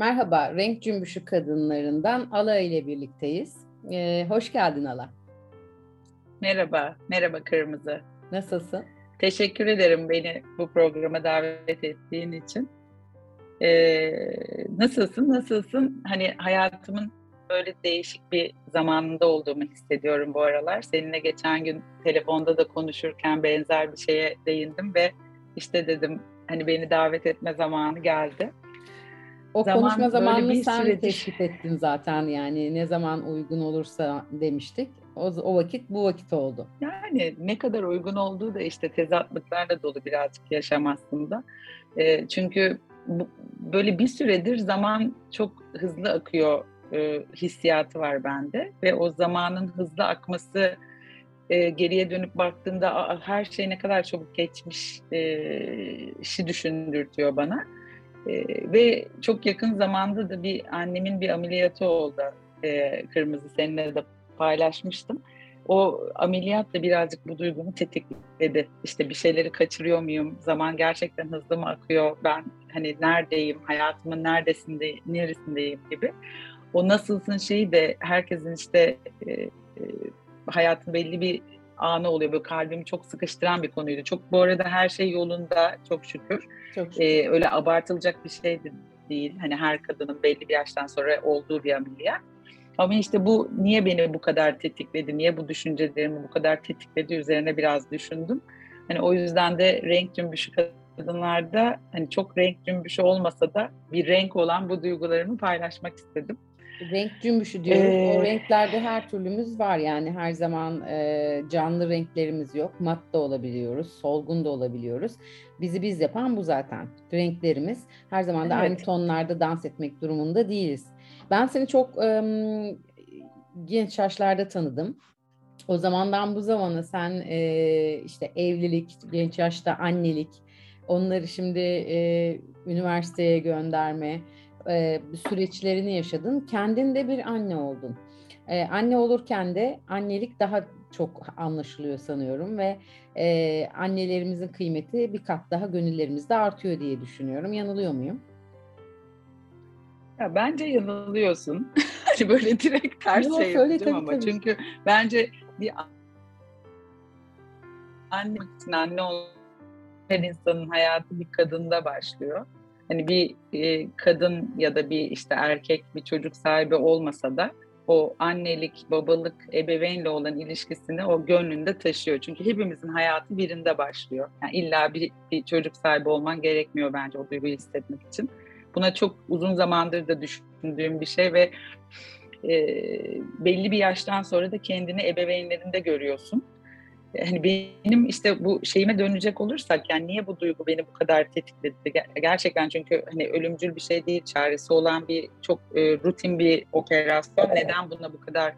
Merhaba, Renk Cümbüşü Kadınlarından Ala ile birlikteyiz. Ee, hoş geldin Ala. Merhaba, merhaba Kırmızı. Nasılsın? Teşekkür ederim beni bu programa davet ettiğin için. Ee, nasılsın, nasılsın? Hani hayatımın böyle değişik bir zamanında olduğumu hissediyorum bu aralar. Seninle geçen gün telefonda da konuşurken benzer bir şeye değindim ve işte dedim hani beni davet etme zamanı geldi. O Zaman konuşma zamanını sen süredir... teşvik ettin zaten yani ne zaman uygun olursa demiştik. O, o vakit bu vakit oldu. Yani ne kadar uygun olduğu da işte tezatlıklarla dolu birazcık yaşam aslında. E, çünkü bu, böyle bir süredir zaman çok hızlı akıyor e, hissiyatı var bende ve o zamanın hızlı akması e, geriye dönüp baktığımda her şey ne kadar çabuk geçmiş e, şi düşündürtüyor bana. E, ve çok yakın zamanda da bir annemin bir ameliyatı oldu. E, kırmızı seninle de paylaşmıştım. O ameliyat da birazcık bu duygumu tetikledi. İşte bir şeyleri kaçırıyor muyum? Zaman gerçekten hızlı mı akıyor? Ben hani neredeyim? Hayatımın neredesinde, neresindeyim gibi. O nasılsın şeyi de herkesin işte e, e, hayatın belli bir anı oluyor. Böyle kalbimi çok sıkıştıran bir konuydu. Çok bu arada her şey yolunda çok şükür. Çok şükür. Ee, öyle abartılacak bir şey de değil. Hani her kadının belli bir yaştan sonra olduğu bir ameliyat. Ama işte bu niye beni bu kadar tetikledi, niye bu düşüncelerimi bu kadar tetikledi üzerine biraz düşündüm. Hani o yüzden de renk cümbüşü kadınlarda hani çok renk cümbüşü olmasa da bir renk olan bu duygularımı paylaşmak istedim. Renk cümbüşü diyoruz. Ee, o renklerde her türlümüz var yani her zaman e, canlı renklerimiz yok. Mat da olabiliyoruz, solgun da olabiliyoruz. Bizi biz yapan bu zaten. Renklerimiz her zaman da evet. aynı tonlarda dans etmek durumunda değiliz. Ben seni çok e, genç yaşlarda tanıdım. O zamandan bu zamana sen e, işte evlilik, genç yaşta annelik, onları şimdi e, üniversiteye gönderme, e, süreçlerini yaşadın. Kendin de bir anne oldun. E, anne olurken de annelik daha çok anlaşılıyor sanıyorum ve e, annelerimizin kıymeti bir kat daha gönüllerimizde artıyor diye düşünüyorum. Yanılıyor muyum? Ya bence yanılıyorsun. hani böyle direkt ters Yok, şey yapacağım tabii, ama tabii. çünkü bence bir anne için anne olan her insanın hayatı bir kadında başlıyor hani bir e, kadın ya da bir işte erkek bir çocuk sahibi olmasa da o annelik, babalık, ebeveynle olan ilişkisini o gönlünde taşıyor. Çünkü hepimizin hayatı birinde başlıyor. Yani illa bir, bir çocuk sahibi olman gerekmiyor bence o duyguyu hissetmek için. Buna çok uzun zamandır da düşündüğüm bir şey ve e, belli bir yaştan sonra da kendini ebeveynlerinde görüyorsun hani benim işte bu şeyime dönecek olursak yani niye bu duygu beni bu kadar tetikledi? Gerçekten çünkü hani ölümcül bir şey değil, çaresi olan bir çok e, rutin bir operasyon. Neden buna bu kadar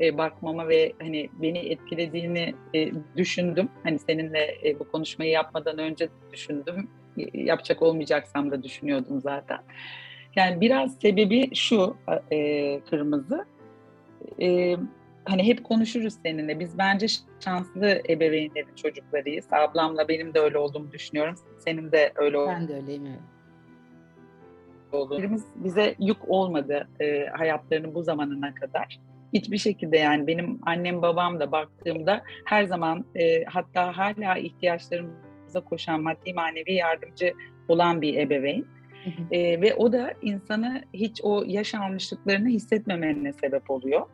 e, bakmama ve hani beni etkilediğini e, düşündüm. Hani seninle e, bu konuşmayı yapmadan önce düşündüm. E, yapacak olmayacaksam da düşünüyordum zaten. Yani biraz sebebi şu e, kırmızı. E, hani hep konuşuruz seninle. Biz bence şanslı ebeveynlerin çocuklarıyız. Ablamla benim de öyle olduğumu düşünüyorum. Senin de öyle olduğunu. Ben de öyleyim evet. Olduğumuz bize yük olmadı e, hayatlarının bu zamanına kadar. Hiçbir şekilde yani benim annem babam da baktığımda her zaman e, hatta hala ihtiyaçlarımıza koşan maddi manevi yardımcı olan bir ebeveyn. E, ve o da insanı hiç o yaş almışlıklarını hissetmemene sebep oluyor.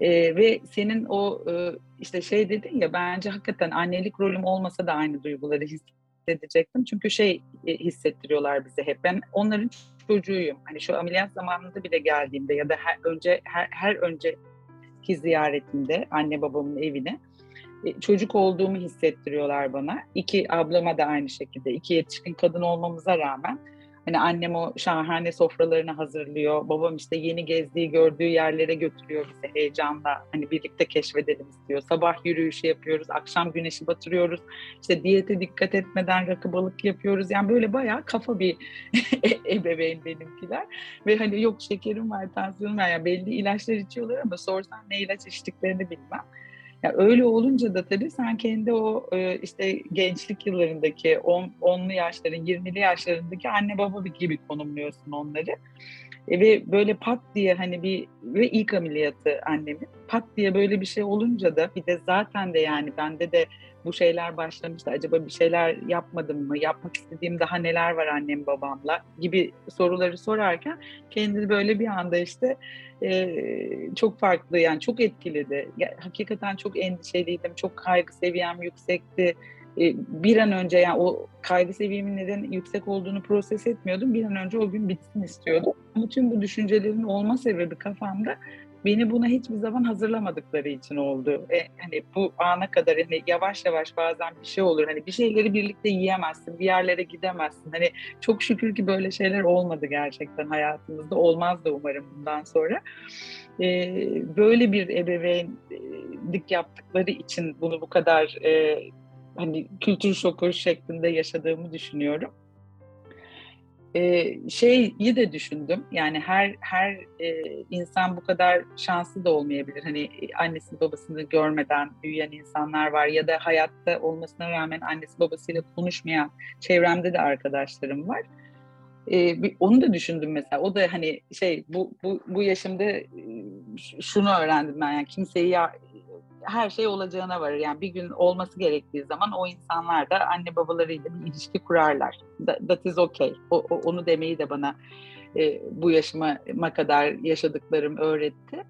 E, ve senin o e, işte şey dedin ya bence hakikaten annelik rolüm olmasa da aynı duyguları hissedecektim. Çünkü şey e, hissettiriyorlar bize hep. Ben onların çocuğuyum. Hani şu ameliyat zamanında bile geldiğimde ya da her önce her, her önceki ziyaretimde anne babamın evine e, çocuk olduğumu hissettiriyorlar bana. İki ablama da aynı şekilde. iki yetişkin kadın olmamıza rağmen Hani annem o şahane sofralarını hazırlıyor. Babam işte yeni gezdiği, gördüğü yerlere götürüyor bizi heyecanla. Hani birlikte keşfedelim istiyor. Sabah yürüyüşü yapıyoruz, akşam güneşi batırıyoruz. İşte diyete dikkat etmeden rakı balık yapıyoruz. Yani böyle bayağı kafa bir e, ebeveyn benimkiler. Ve hani yok şekerim var, tansiyonum var. Yani belli ilaçlar içiyorlar ama sorsan ne ilaç içtiklerini bilmem. Ya öyle olunca da tabii sen kendi o e, işte gençlik yıllarındaki 10 on, 10'lu yaşların, 20'li yaşlarındaki anne baba gibi konumluyorsun onları. E, ve böyle pat diye hani bir ve ilk ameliyatı annemin pat diye böyle bir şey olunca da bir de zaten de yani bende de bu şeyler başlamıştı. Acaba bir şeyler yapmadım mı? Yapmak istediğim daha neler var annem babamla gibi soruları sorarken kendini böyle bir anda işte e, çok farklı yani çok etkiledi. Ya, hakikaten çok endişeliydim. Çok kaygı seviyem yüksekti. E, bir an önce yani o kaygı seviyemin neden yüksek olduğunu proses etmiyordum. Bir an önce o gün bitsin istiyordum. Ama tüm bu düşüncelerin olma sebebi kafamda beni buna hiçbir zaman hazırlamadıkları için oldu. E, hani bu ana kadar hani yavaş yavaş bazen bir şey olur. Hani bir şeyleri birlikte yiyemezsin, bir yerlere gidemezsin. Hani çok şükür ki böyle şeyler olmadı gerçekten hayatımızda. Olmaz da umarım bundan sonra. E, böyle bir ebeveynlik yaptıkları için bunu bu kadar e, hani kültür şoku şeklinde yaşadığımı düşünüyorum e, şeyi de düşündüm. Yani her her e, insan bu kadar şanslı da olmayabilir. Hani annesini babasını görmeden büyüyen insanlar var ya da hayatta olmasına rağmen annesi babasıyla konuşmayan çevremde de arkadaşlarım var. E, onu da düşündüm mesela. O da hani şey bu bu bu yaşımda şunu öğrendim ben yani kimseyi her şey olacağına varır. Yani bir gün olması gerektiği zaman o insanlar da anne babalarıyla bir ilişki kurarlar. That is okay. O, o, onu demeyi de bana e, bu yaşıma kadar yaşadıklarım öğretti.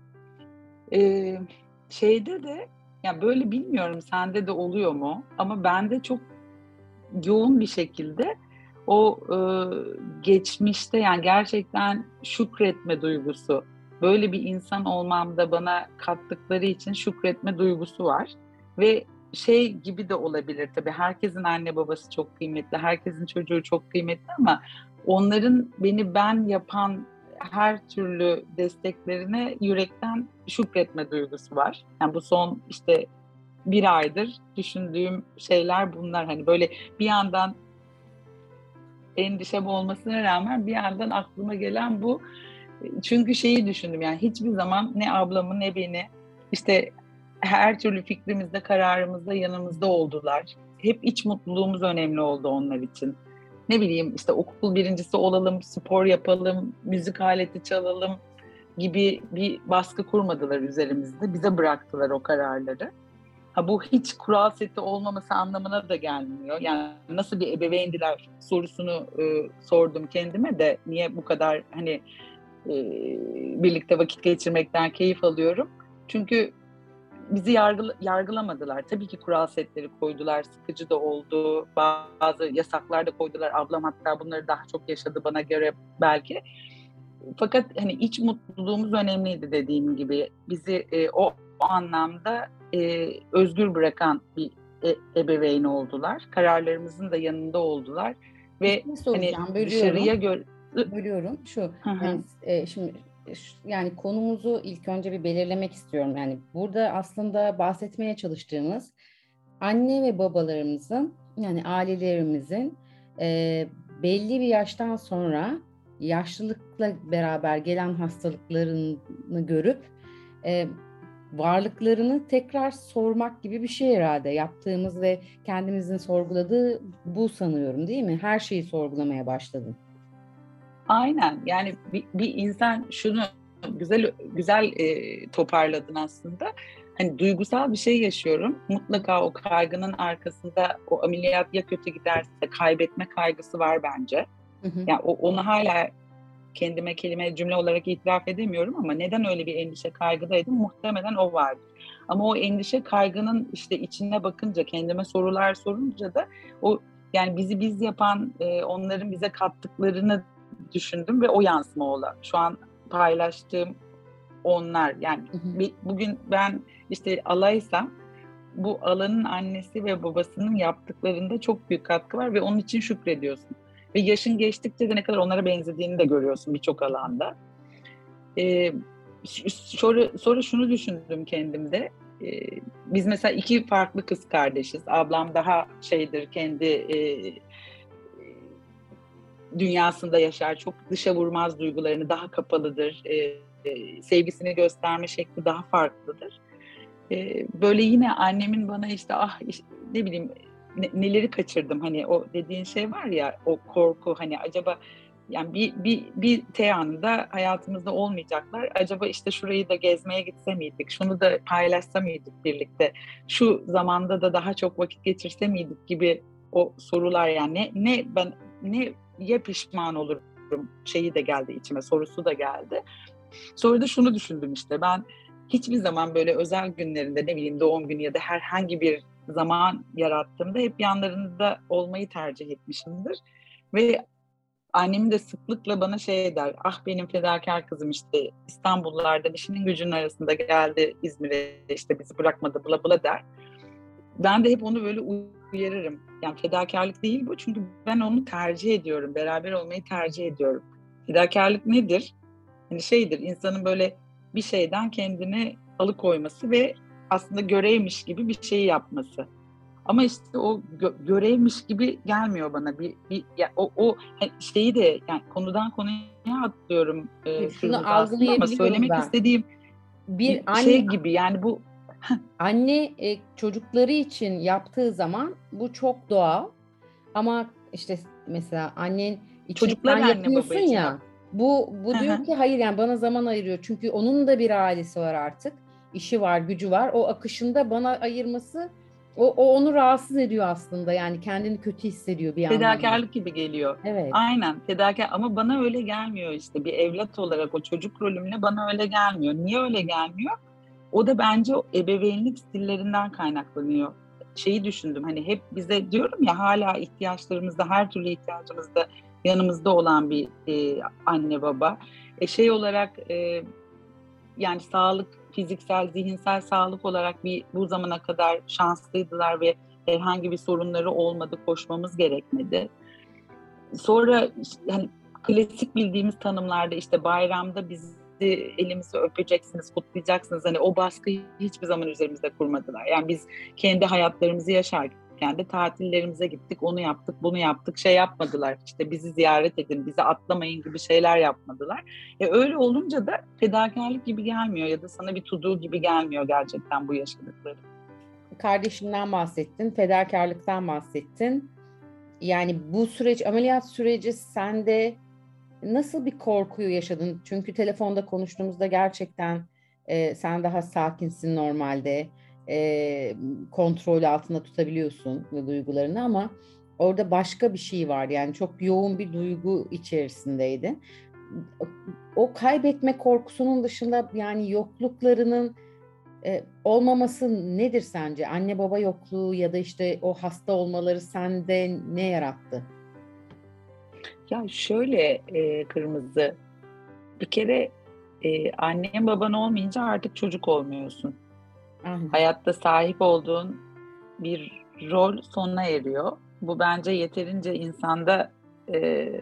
E, şeyde de ya böyle bilmiyorum sende de oluyor mu ama bende çok yoğun bir şekilde o e, geçmişte yani gerçekten şükretme duygusu böyle bir insan olmamda bana kattıkları için şükretme duygusu var. Ve şey gibi de olabilir tabii herkesin anne babası çok kıymetli, herkesin çocuğu çok kıymetli ama onların beni ben yapan her türlü desteklerine yürekten şükretme duygusu var. Yani bu son işte bir aydır düşündüğüm şeyler bunlar. Hani böyle bir yandan endişem olmasına rağmen bir yandan aklıma gelen bu çünkü şeyi düşündüm yani hiçbir zaman ne ablamı ne beni işte her türlü fikrimizde, kararımızda yanımızda oldular. Hep iç mutluluğumuz önemli oldu onlar için. Ne bileyim işte okul birincisi olalım, spor yapalım, müzik aleti çalalım gibi bir baskı kurmadılar üzerimizde. Bize bıraktılar o kararları. Ha bu hiç kural seti olmaması anlamına da gelmiyor. Yani nasıl bir ebeveyndiler sorusunu e, sordum kendime de niye bu kadar hani e, birlikte vakit geçirmekten keyif alıyorum. Çünkü bizi yargı, yargılamadılar. Tabii ki kural setleri koydular, sıkıcı da oldu. Bazı yasaklar da koydular. Ablam hatta bunları daha çok yaşadı bana göre belki. Fakat hani iç mutluluğumuz önemliydi dediğim gibi. Bizi e, o, o anlamda e, özgür bırakan bir e, ebeveyn oldular. Kararlarımızın da yanında oldular ve hani dışarıya göre bölüyorum. Şu yani, e, şimdi yani konumuzu ilk önce bir belirlemek istiyorum. Yani burada aslında bahsetmeye çalıştığımız anne ve babalarımızın yani ailelerimizin e, belli bir yaştan sonra yaşlılıkla beraber gelen hastalıklarını görüp e, varlıklarını tekrar sormak gibi bir şey herhalde yaptığımız ve kendimizin sorguladığı bu sanıyorum değil mi? Her şeyi sorgulamaya başladım. Aynen yani bir, bir insan şunu güzel güzel e, toparladın aslında. Hani duygusal bir şey yaşıyorum. Mutlaka o kaygının arkasında o ameliyat ya kötü giderse kaybetme kaygısı var bence. Hı hı. Yani o, onu hala kendime kelime cümle olarak itiraf edemiyorum ama neden öyle bir endişe kaygıdaydım muhtemelen o vardı. Ama o endişe kaygının işte içine bakınca kendime sorular sorunca da o yani bizi biz yapan e, onların bize kattıklarını düşündüm ve o yansıma oldu. Şu an paylaştığım onlar yani bugün ben işte alaysam bu alanın annesi ve babasının yaptıklarında çok büyük katkı var ve onun için şükrediyorsun. Ve yaşın geçtikçe de ne kadar onlara benzediğini de görüyorsun birçok alanda. Ee, soru, soru şunu düşündüm kendimde. Ee, biz mesela iki farklı kız kardeşiz. Ablam daha şeydir kendi e, dünyasında yaşar. Çok dışa vurmaz duygularını, daha kapalıdır. E, e, sevgisini gösterme şekli daha farklıdır. e, böyle yine annemin bana işte ah işte, ne bileyim ne, neleri kaçırdım hani o dediğin şey var ya o korku hani acaba yani bir, bir, bir T anında hayatımızda olmayacaklar. Acaba işte şurayı da gezmeye gitse miydik? Şunu da paylaşsa mıydık birlikte? Şu zamanda da daha çok vakit geçirse miydik gibi o sorular yani ne, ne ben ne ya pişman olurum şeyi de geldi içime sorusu da geldi. Sonra da şunu düşündüm işte ben hiçbir zaman böyle özel günlerinde ne bileyim doğum günü ya da herhangi bir zaman yarattığımda hep yanlarında olmayı tercih etmişimdir. Ve annem de sıklıkla bana şey der, ah benim fedakar kızım işte İstanbullulardan işinin gücünün arasında geldi İzmir'e işte bizi bırakmadı bla bla der. Ben de hep onu böyle uyarırım. Yani fedakarlık değil bu çünkü ben onu tercih ediyorum, beraber olmayı tercih ediyorum. Fedakarlık nedir? Hani şeydir, insanın böyle bir şeyden kendini alıkoyması ve aslında göreymiş gibi bir şeyi yapması. Ama işte o gö- görevmiş gibi gelmiyor bana. Bir, bir ya, o, o hani şeyi de yani konudan konuya atlıyorum. E, Şunu algılayabiliyorum ama söylemek ben. istediğim bir, bir anne, şey gibi yani bu anne e, çocukları için yaptığı zaman bu çok doğal. Ama işte mesela annen için çocuklar sen yapıyorsun ya. Bu bu diyor ki hayır yani bana zaman ayırıyor. Çünkü onun da bir ailesi var artık. işi var, gücü var. O akışında bana ayırması o, o onu rahatsız ediyor aslında yani kendini kötü hissediyor bir yandan. Fedakarlık gibi geliyor. Evet. Aynen fedakar ama bana öyle gelmiyor işte bir evlat olarak o çocuk rolümle bana öyle gelmiyor. Niye öyle gelmiyor? O da bence ebeveynlik stillerinden kaynaklanıyor. Şeyi düşündüm hani hep bize diyorum ya hala ihtiyaçlarımızda her türlü ihtiyacımızda yanımızda olan bir e, anne baba. E, şey olarak e, yani sağlık fiziksel, zihinsel sağlık olarak bir bu zamana kadar şanslıydılar ve herhangi bir sorunları olmadı, koşmamız gerekmedi. Sonra hani klasik bildiğimiz tanımlarda işte bayramda bizi elimizi öpeceksiniz, kutlayacaksınız. Hani o baskıyı hiçbir zaman üzerimizde kurmadılar. Yani biz kendi hayatlarımızı yaşarken de tatillerimize gittik, onu yaptık, bunu yaptık, şey yapmadılar. İşte bizi ziyaret edin, bizi atlamayın gibi şeyler yapmadılar. E öyle olunca da fedakarlık gibi gelmiyor ya da sana bir tuduğu gibi gelmiyor gerçekten bu yaşadıkları. Kardeşinden bahsettin, fedakarlıktan bahsettin. Yani bu süreç, ameliyat süreci sende nasıl bir korkuyu yaşadın? Çünkü telefonda konuştuğumuzda gerçekten e, sen daha sakinsin normalde e, kontrol altında tutabiliyorsun duygularını ama orada başka bir şey var yani çok yoğun bir duygu içerisindeydi. O kaybetme korkusunun dışında yani yokluklarının e, olmaması nedir sence? Anne baba yokluğu ya da işte o hasta olmaları sende ne yarattı? Ya şöyle e, kırmızı bir kere e, annen baban olmayınca artık çocuk olmuyorsun. Aynen. Hayatta sahip olduğun bir rol sonuna eriyor. Bu bence yeterince insanda e,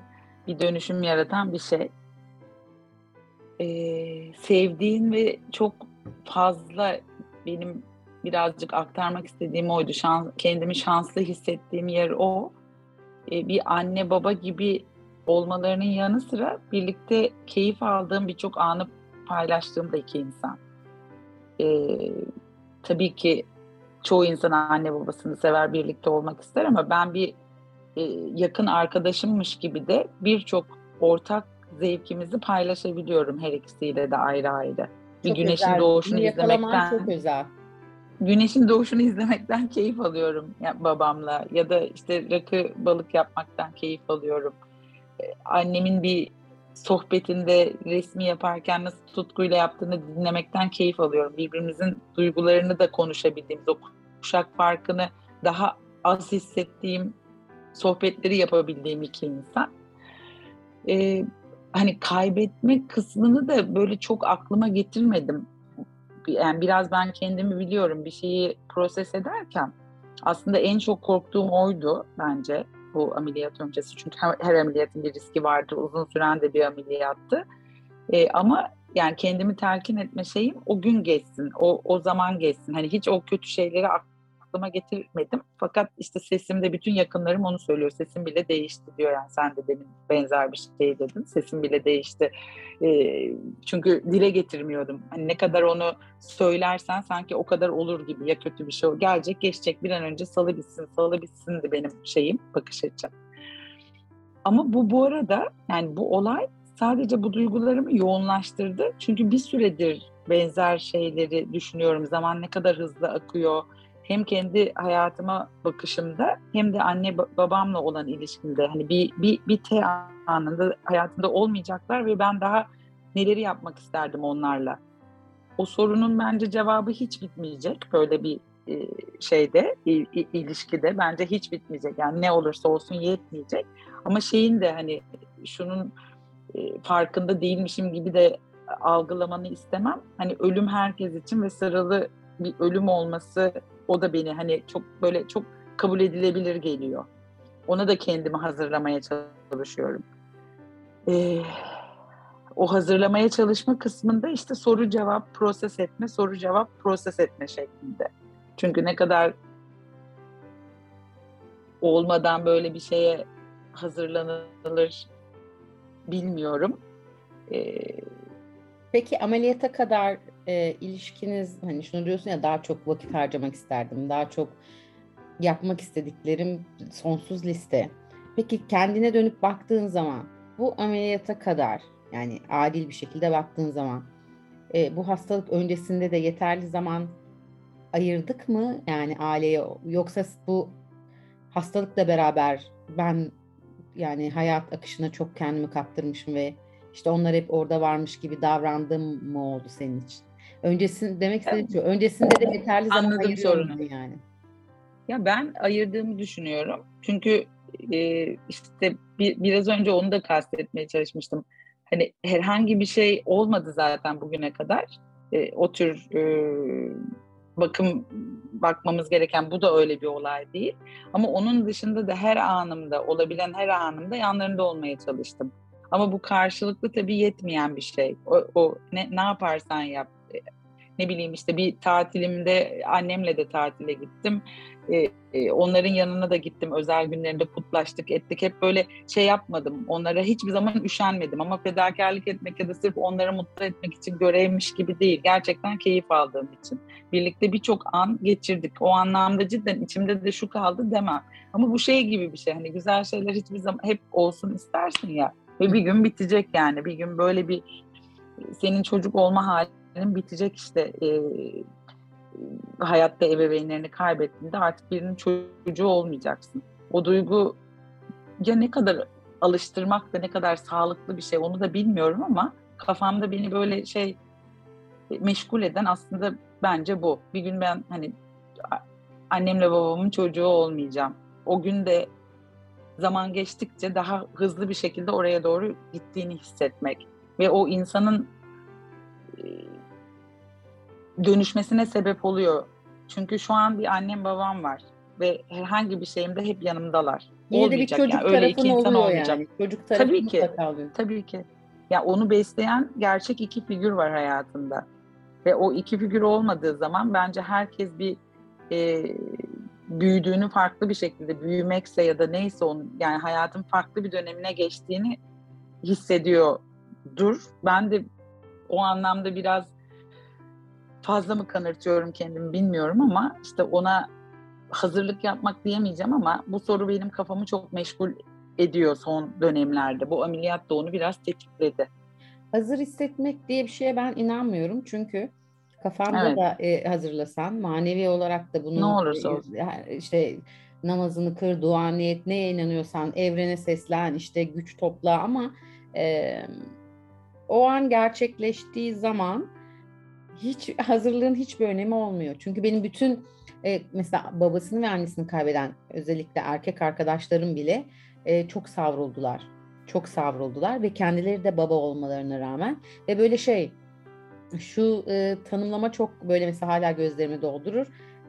bir dönüşüm yaratan bir şey. E, sevdiğin ve çok fazla benim birazcık aktarmak istediğim oydu. Şans, kendimi şanslı hissettiğim yer o. E, bir anne baba gibi olmalarının yanı sıra birlikte keyif aldığım birçok anı paylaştığım da iki insan. E, tabii ki çoğu insan anne babasını sever, birlikte olmak ister ama ben bir e, yakın arkadaşımmış gibi de birçok ortak zevkimizi paylaşabiliyorum her ikisiyle de ayrı ayrı. Bir güneşin özel. doğuşunu izlemekten çok özel. Güneşin doğuşunu izlemekten keyif alıyorum ya, babamla ya da işte rakı balık yapmaktan keyif alıyorum. Annemin bir sohbetinde resmi yaparken nasıl tutkuyla yaptığını dinlemekten keyif alıyorum. Birbirimizin duygularını da konuşabildiğimiz, o kuşak farkını daha az hissettiğim sohbetleri yapabildiğim iki insan. Ee, hani kaybetme kısmını da böyle çok aklıma getirmedim. Yani biraz ben kendimi biliyorum bir şeyi proses ederken aslında en çok korktuğum oydu bence bu ameliyat öncesi. Çünkü her, her ameliyatın bir riski vardır. Uzun süren de bir ameliyattı. E, ama yani kendimi telkin etme şeyim o gün geçsin, o, o zaman geçsin. Hani hiç o kötü şeyleri aklıma getirmedim. Fakat işte sesimde bütün yakınlarım onu söylüyor. Sesim bile değişti diyor yani sen de demin benzer bir şey dedin. Sesim bile değişti. E, çünkü dile getirmiyordum. Hani ne kadar onu söylersen sanki o kadar olur gibi ya kötü bir şey gelecek geçecek bir an önce salı bitsin salı bitsindi benim şeyim bakış açım. Ama bu bu arada yani bu olay sadece bu duygularımı yoğunlaştırdı. Çünkü bir süredir benzer şeyleri düşünüyorum. Zaman ne kadar hızlı akıyor. Hem kendi hayatıma bakışımda hem de anne babamla olan ilişkimde. Hani bir, bir, bir T anında hayatımda olmayacaklar ve ben daha neleri yapmak isterdim onlarla. O sorunun bence cevabı hiç bitmeyecek böyle bir e, şeyde, ilişkide bence hiç bitmeyecek. Yani ne olursa olsun yetmeyecek. Ama şeyin de hani şunun e, farkında değilmişim gibi de algılamanı istemem. Hani ölüm herkes için ve sıralı bir ölüm olması o da beni hani çok böyle çok kabul edilebilir geliyor. Ona da kendimi hazırlamaya çalışıyorum. Ee, o hazırlamaya çalışma kısmında işte soru cevap proses etme, soru cevap proses etme şeklinde. Çünkü ne kadar olmadan böyle bir şeye hazırlanılır bilmiyorum. Ee, Peki ameliyata kadar e, ilişkiniz hani şunu diyorsun ya daha çok vakit harcamak isterdim. Daha çok yapmak istediklerim sonsuz liste. Peki kendine dönüp baktığın zaman bu ameliyata kadar yani adil bir şekilde baktığın zaman e, bu hastalık öncesinde de yeterli zaman ayırdık mı yani aileye yoksa bu hastalıkla beraber ben yani hayat akışına çok kendimi kaptırmışım ve işte onlar hep orada varmış gibi davrandım mı oldu senin için? Öncesinde demek istediğim şu. Öncesinde de yeterli zaman Anladım sorunu. yani. Ya ben ayırdığımı düşünüyorum. Çünkü e, işte bir, biraz önce onu da kastetmeye çalışmıştım. Hani herhangi bir şey olmadı zaten bugüne kadar. E, o tür e, bakım bakmamız gereken bu da öyle bir olay değil. Ama onun dışında da her anımda olabilen her anımda yanlarında olmaya çalıştım. Ama bu karşılıklı tabii yetmeyen bir şey. O, o ne, ne yaparsan yap. Ne bileyim işte bir tatilimde annemle de tatile gittim. Ee, onların yanına da gittim. Özel günlerinde kutlaştık, ettik. Hep böyle şey yapmadım. Onlara hiçbir zaman üşenmedim. Ama fedakarlık etmek ya da sırf onları mutlu etmek için görevmiş gibi değil. Gerçekten keyif aldığım için. Birlikte birçok an geçirdik. O anlamda cidden içimde de şu kaldı demem. Ama bu şey gibi bir şey. Hani güzel şeyler hiçbir zaman hep olsun istersin ya. Ve bir gün bitecek yani. Bir gün böyle bir senin çocuk olma halinin bitecek işte. E, hayatta ebeveynlerini kaybettiğinde artık birinin çocuğu olmayacaksın. O duygu ya ne kadar alıştırmak da ne kadar sağlıklı bir şey onu da bilmiyorum ama kafamda beni böyle şey meşgul eden aslında bence bu. Bir gün ben hani annemle babamın çocuğu olmayacağım. O gün de zaman geçtikçe daha hızlı bir şekilde oraya doğru gittiğini hissetmek ve o insanın e, dönüşmesine sebep oluyor. Çünkü şu an bir annem babam var ve herhangi bir şeyimde hep yanımdalar. Yine olmayacak de bir çocuk yani. Öyle iki insan olmayacak. Yani. Çocuk tarafı tabii ki, Tabii ki. Ya onu besleyen gerçek iki figür var hayatında. Ve o iki figür olmadığı zaman bence herkes bir e, büyüdüğünü farklı bir şekilde büyümekse ya da neyse onun yani hayatın farklı bir dönemine geçtiğini hissediyordur. Ben de o anlamda biraz fazla mı kanırtıyorum kendimi bilmiyorum ama işte ona hazırlık yapmak diyemeyeceğim ama bu soru benim kafamı çok meşgul ediyor son dönemlerde. Bu ameliyat da onu biraz tetikledi. Hazır hissetmek diye bir şeye ben inanmıyorum çünkü Kafanda evet. da e, hazırlasan, manevi olarak da bunu ne olursa olsun. işte namazını kır, dua niyet, neye inanıyorsan evrene seslen, işte güç topla ama e, o an gerçekleştiği zaman hiç hazırlığın hiçbir önemi olmuyor. Çünkü benim bütün e, mesela babasını ve annesini kaybeden özellikle erkek arkadaşlarım bile e, çok savruldular. Çok savruldular ve kendileri de baba olmalarına rağmen ve böyle şey şu e, tanımlama çok böyle mesela hala gözlerimi doldurur.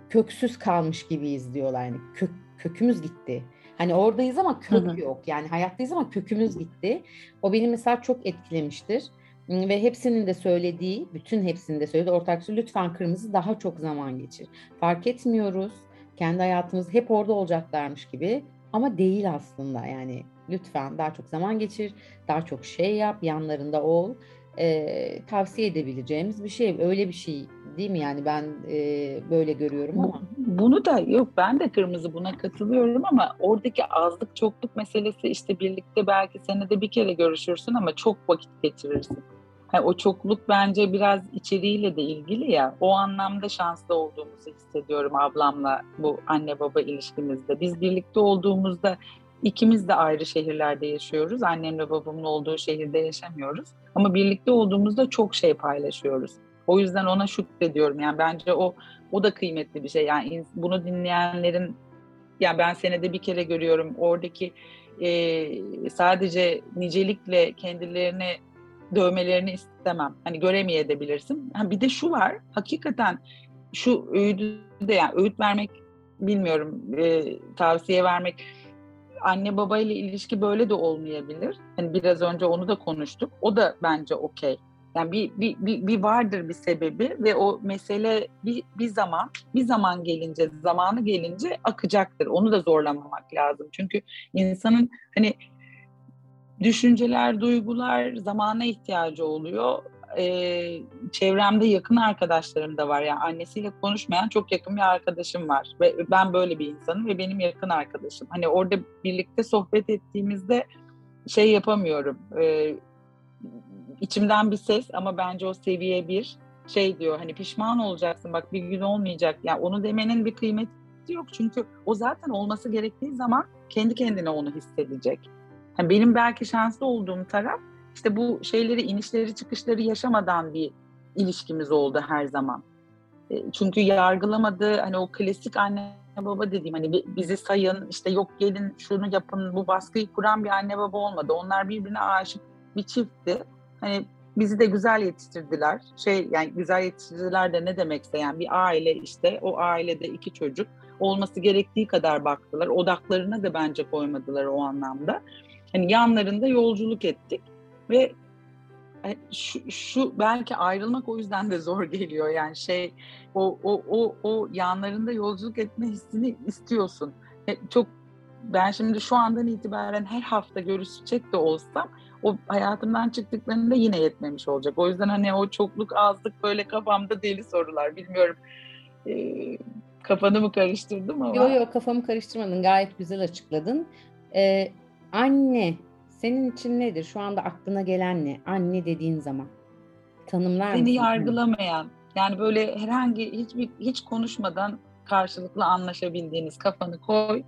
Köksüz kalmış gibiyiz diyorlar. Yani kök, kökümüz gitti. Hani oradayız ama kök Hı-hı. yok. Yani hayattayız ama kökümüz gitti. O beni mesela çok etkilemiştir. Ve hepsinin de söylediği, bütün hepsinin de söylediği ortak lütfen kırmızı daha çok zaman geçir. Fark etmiyoruz. kendi hayatımız hep orada olacaklarmış gibi ama değil aslında yani lütfen daha çok zaman geçir, daha çok şey yap, yanlarında ol. Ee, tavsiye edebileceğimiz bir şey. Öyle bir şey değil mi? Yani ben e, böyle görüyorum ama. Bunu da yok ben de kırmızı buna katılıyorum ama oradaki azlık çokluk meselesi işte birlikte belki senede bir kere görüşürsün ama çok vakit geçirirsin. Yani o çokluk bence biraz içeriğiyle de ilgili ya. O anlamda şanslı olduğumuzu hissediyorum ablamla bu anne baba ilişkimizde. Biz birlikte olduğumuzda ikimiz de ayrı şehirlerde yaşıyoruz. Annemle babamın olduğu şehirde yaşamıyoruz. Ama birlikte olduğumuzda çok şey paylaşıyoruz. O yüzden ona şükrediyorum. Yani bence o o da kıymetli bir şey. Yani bunu dinleyenlerin yani ben senede bir kere görüyorum. Oradaki e, sadece nicelikle kendilerini dövmelerini istemem. Hani göremeyebilirsin. Ha, bir de şu var. Hakikaten şu öğüdü de yani öğüt vermek bilmiyorum e, tavsiye vermek anne baba ile ilişki böyle de olmayabilir. Hani biraz önce onu da konuştuk. O da bence okey. Yani bir, bir, bir, bir vardır bir sebebi ve o mesele bir, bir zaman bir zaman gelince zamanı gelince akacaktır. Onu da zorlamamak lazım. Çünkü insanın hani düşünceler, duygular zamana ihtiyacı oluyor. Ee, çevremde yakın arkadaşlarım da var. Yani annesiyle konuşmayan çok yakın bir arkadaşım var. Ve ben böyle bir insanım ve benim yakın arkadaşım. Hani orada birlikte sohbet ettiğimizde şey yapamıyorum. Ee, içimden bir ses ama bence o seviye bir şey diyor. Hani pişman olacaksın bak bir gün olmayacak. Yani onu demenin bir kıymeti yok. Çünkü o zaten olması gerektiği zaman kendi kendine onu hissedecek. Yani benim belki şanslı olduğum taraf işte bu şeyleri inişleri çıkışları yaşamadan bir ilişkimiz oldu her zaman. E, çünkü yargılamadı hani o klasik anne baba dediğim hani bizi sayın işte yok gelin şunu yapın bu baskıyı kuran bir anne baba olmadı. Onlar birbirine aşık bir çiftti. Hani bizi de güzel yetiştirdiler. Şey yani güzel yetiştirdiler de ne demekse yani bir aile işte o ailede iki çocuk olması gerektiği kadar baktılar. Odaklarına da bence koymadılar o anlamda. Hani yanlarında yolculuk ettik ve e, şu, şu belki ayrılmak o yüzden de zor geliyor yani şey o o o o yanlarında yolculuk etme hissini istiyorsun. E, çok ben şimdi şu andan itibaren her hafta görüşecek de olsam o hayatımdan çıktıklarında yine yetmemiş olacak. O yüzden hani o çokluk azlık böyle kafamda deli sorular bilmiyorum. E, kafanı mı karıştırdım ama. Yok yok kafamı karıştırmadın gayet güzel açıkladın. Ee, Anne senin için nedir? Şu anda aklına gelen ne? Anne dediğin zaman. Tanımlar Seni yargılamayan, yani böyle herhangi hiçbir hiç konuşmadan karşılıklı anlaşabildiğiniz kafanı koy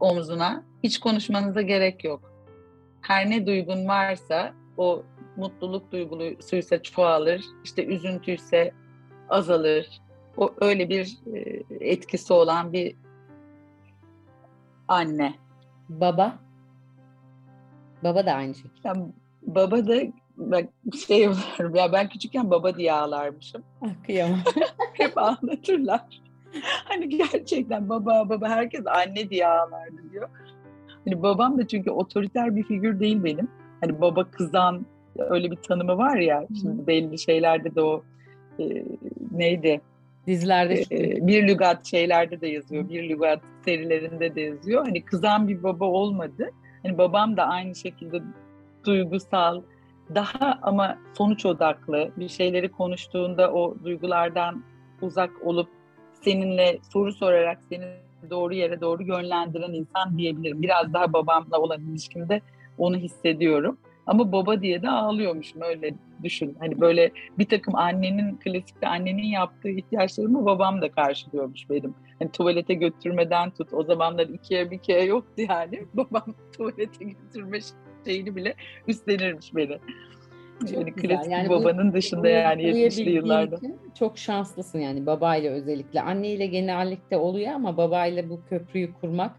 omzuna. Hiç konuşmanıza gerek yok. Her ne duygun varsa o mutluluk duygusuysa çoğalır, işte üzüntüyse azalır. O öyle bir etkisi olan bir anne. Baba? Baba da aynı şekilde. Ya, baba da bak şey oluyorum ya ben küçükken baba diye ağlarmışım. Ah, kıyamam. Hep ağlatırlar. Hani gerçekten baba baba herkes anne diye ağlardı diyor. Hani babam da çünkü otoriter bir figür değil benim. Hani baba kızan öyle bir tanımı var ya. Şimdi belli şeylerde de o e, neydi? Dizilerde e, bir lügat şeylerde de yazıyor. Bir lügat serilerinde de yazıyor. Hani kızan bir baba olmadı. Hani babam da aynı şekilde duygusal, daha ama sonuç odaklı bir şeyleri konuştuğunda o duygulardan uzak olup seninle soru sorarak seni doğru yere doğru yönlendiren insan diyebilirim. Biraz daha babamla olan ilişkimde onu hissediyorum. Ama baba diye de ağlıyormuşum öyle düşün. Hani böyle bir takım annenin klasikte annenin yaptığı ihtiyaçlarımı babam da karşılıyormuş benim. Hani tuvalete götürmeden tut. O zamanlar ikiye bir kere yoktu yani. Babam tuvalete götürme şeyini bile üstlenirmiş beni. Çok yani güzel. klasik yani babanın bu, dışında yani 70'li yıllarda. Çok şanslısın yani babayla özellikle. Anneyle genellikle oluyor ama babayla bu köprüyü kurmak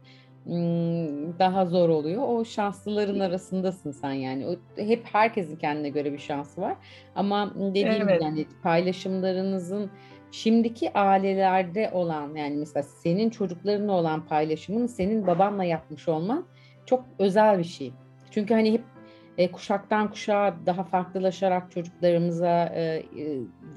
daha zor oluyor. O şanslıların arasındasın sen yani. O, hep herkesin kendine göre bir şansı var. Ama dediğim evet. gibi yani paylaşımlarınızın şimdiki ailelerde olan yani mesela senin çocuklarınla olan paylaşımın senin babanla yapmış olman çok özel bir şey. Çünkü hani hep e, kuşaktan kuşağa daha farklılaşarak çocuklarımıza e, e,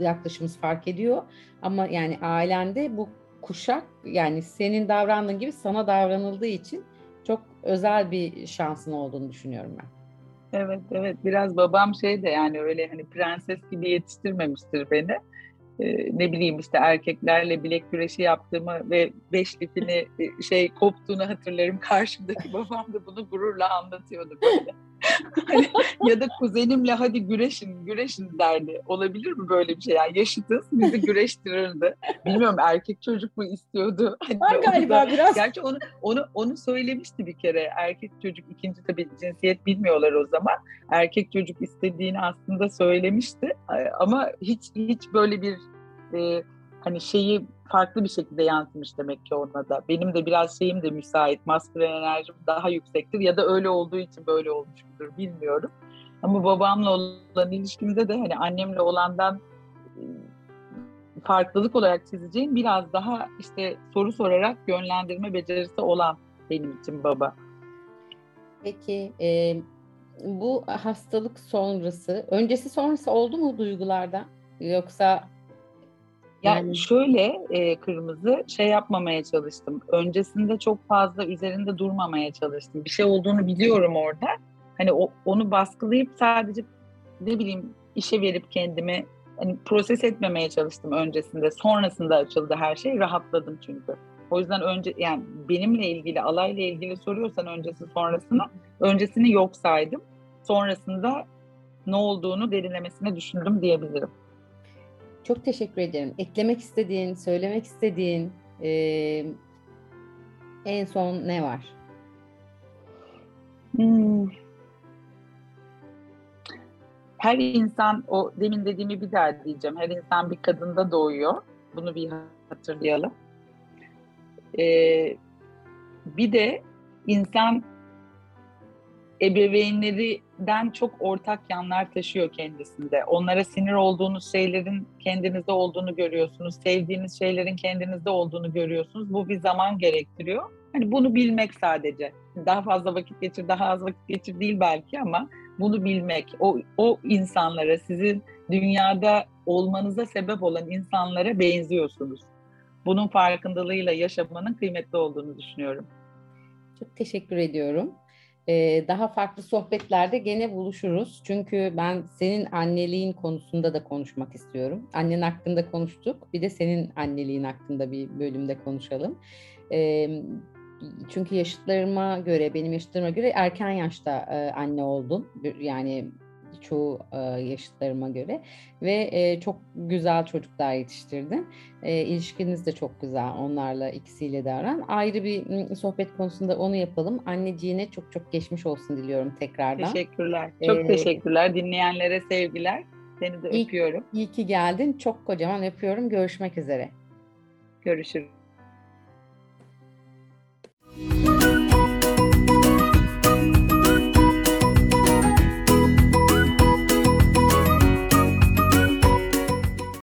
yaklaşımımız fark ediyor. Ama yani ailende bu kuşak yani senin davrandığın gibi sana davranıldığı için çok özel bir şansın olduğunu düşünüyorum ben. Evet evet biraz babam şey de yani öyle hani prenses gibi yetiştirmemiştir beni e, ne bileyim işte erkeklerle bilek güreşi yaptığımı ve beş lifini e, şey koptuğunu hatırlarım. Karşımdaki babam da bunu gururla anlatıyordu böyle. hani, ya da kuzenimle hadi güreşin, güreşin derdi. Olabilir mi böyle bir şey? Yani yaşıtız, bizi güreştirirdi. Bilmiyorum erkek çocuk mu istiyordu? Hani Var galiba da, biraz. Gerçi onu, onu, onu söylemişti bir kere. Erkek çocuk ikinci tabii cinsiyet bilmiyorlar o zaman. Erkek çocuk istediğini aslında söylemişti. Ama hiç hiç böyle bir e, hani şeyi farklı bir şekilde yansımış demek ki ona da. Benim de biraz şeyim de müsait, maskülen enerjim daha yüksektir ya da öyle olduğu için böyle olmuştur bilmiyorum. Ama babamla olan ilişkimde de hani annemle olandan farklılık olarak çizeceğim biraz daha işte soru sorarak yönlendirme becerisi olan benim için baba. Peki e, bu hastalık sonrası, öncesi sonrası oldu mu duygularda? Yoksa yani şöyle e, kırmızı şey yapmamaya çalıştım. Öncesinde çok fazla üzerinde durmamaya çalıştım. Bir şey olduğunu biliyorum orada. Hani o, onu baskılayıp sadece ne bileyim işe verip kendimi hani proses etmemeye çalıştım öncesinde. Sonrasında açıldı her şey. Rahatladım çünkü. O yüzden önce yani benimle ilgili alayla ilgili soruyorsan öncesi sonrasını öncesini yok saydım. Sonrasında ne olduğunu derinlemesine düşündüm diyebilirim. Çok teşekkür ederim. Eklemek istediğin, söylemek istediğin e, en son ne var? Hmm. Her insan, o demin dediğimi bir daha diyeceğim. Her insan bir kadında doğuyor. Bunu bir hatırlayalım. Ee, bir de insan ebeveynlerinden çok ortak yanlar taşıyor kendisinde. Onlara sinir olduğunuz şeylerin kendinizde olduğunu görüyorsunuz. Sevdiğiniz şeylerin kendinizde olduğunu görüyorsunuz. Bu bir zaman gerektiriyor. Hani bunu bilmek sadece. Daha fazla vakit geçir, daha az vakit geçir değil belki ama bunu bilmek, o, o insanlara, sizin dünyada olmanıza sebep olan insanlara benziyorsunuz. Bunun farkındalığıyla yaşamanın kıymetli olduğunu düşünüyorum. Çok teşekkür ediyorum daha farklı sohbetlerde gene buluşuruz. Çünkü ben senin anneliğin konusunda da konuşmak istiyorum. Annen hakkında konuştuk. Bir de senin anneliğin hakkında bir bölümde konuşalım. Çünkü yaşıtlarıma göre, benim yaşıtlarıma göre erken yaşta anne oldun. Yani çoğu e, yaşıtlarıma göre ve e, çok güzel çocuklar yetiştirdin. E, ilişkiniz de çok güzel onlarla ikisiyle de aran. Ayrı bir sohbet konusunda onu yapalım. Anneciğine çok çok geçmiş olsun diliyorum tekrardan. Teşekkürler. Çok ee, teşekkürler. Dinleyenlere sevgiler. Seni de iyi, öpüyorum. İyi ki geldin. Çok kocaman öpüyorum. Görüşmek üzere. Görüşürüz.